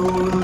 Lord.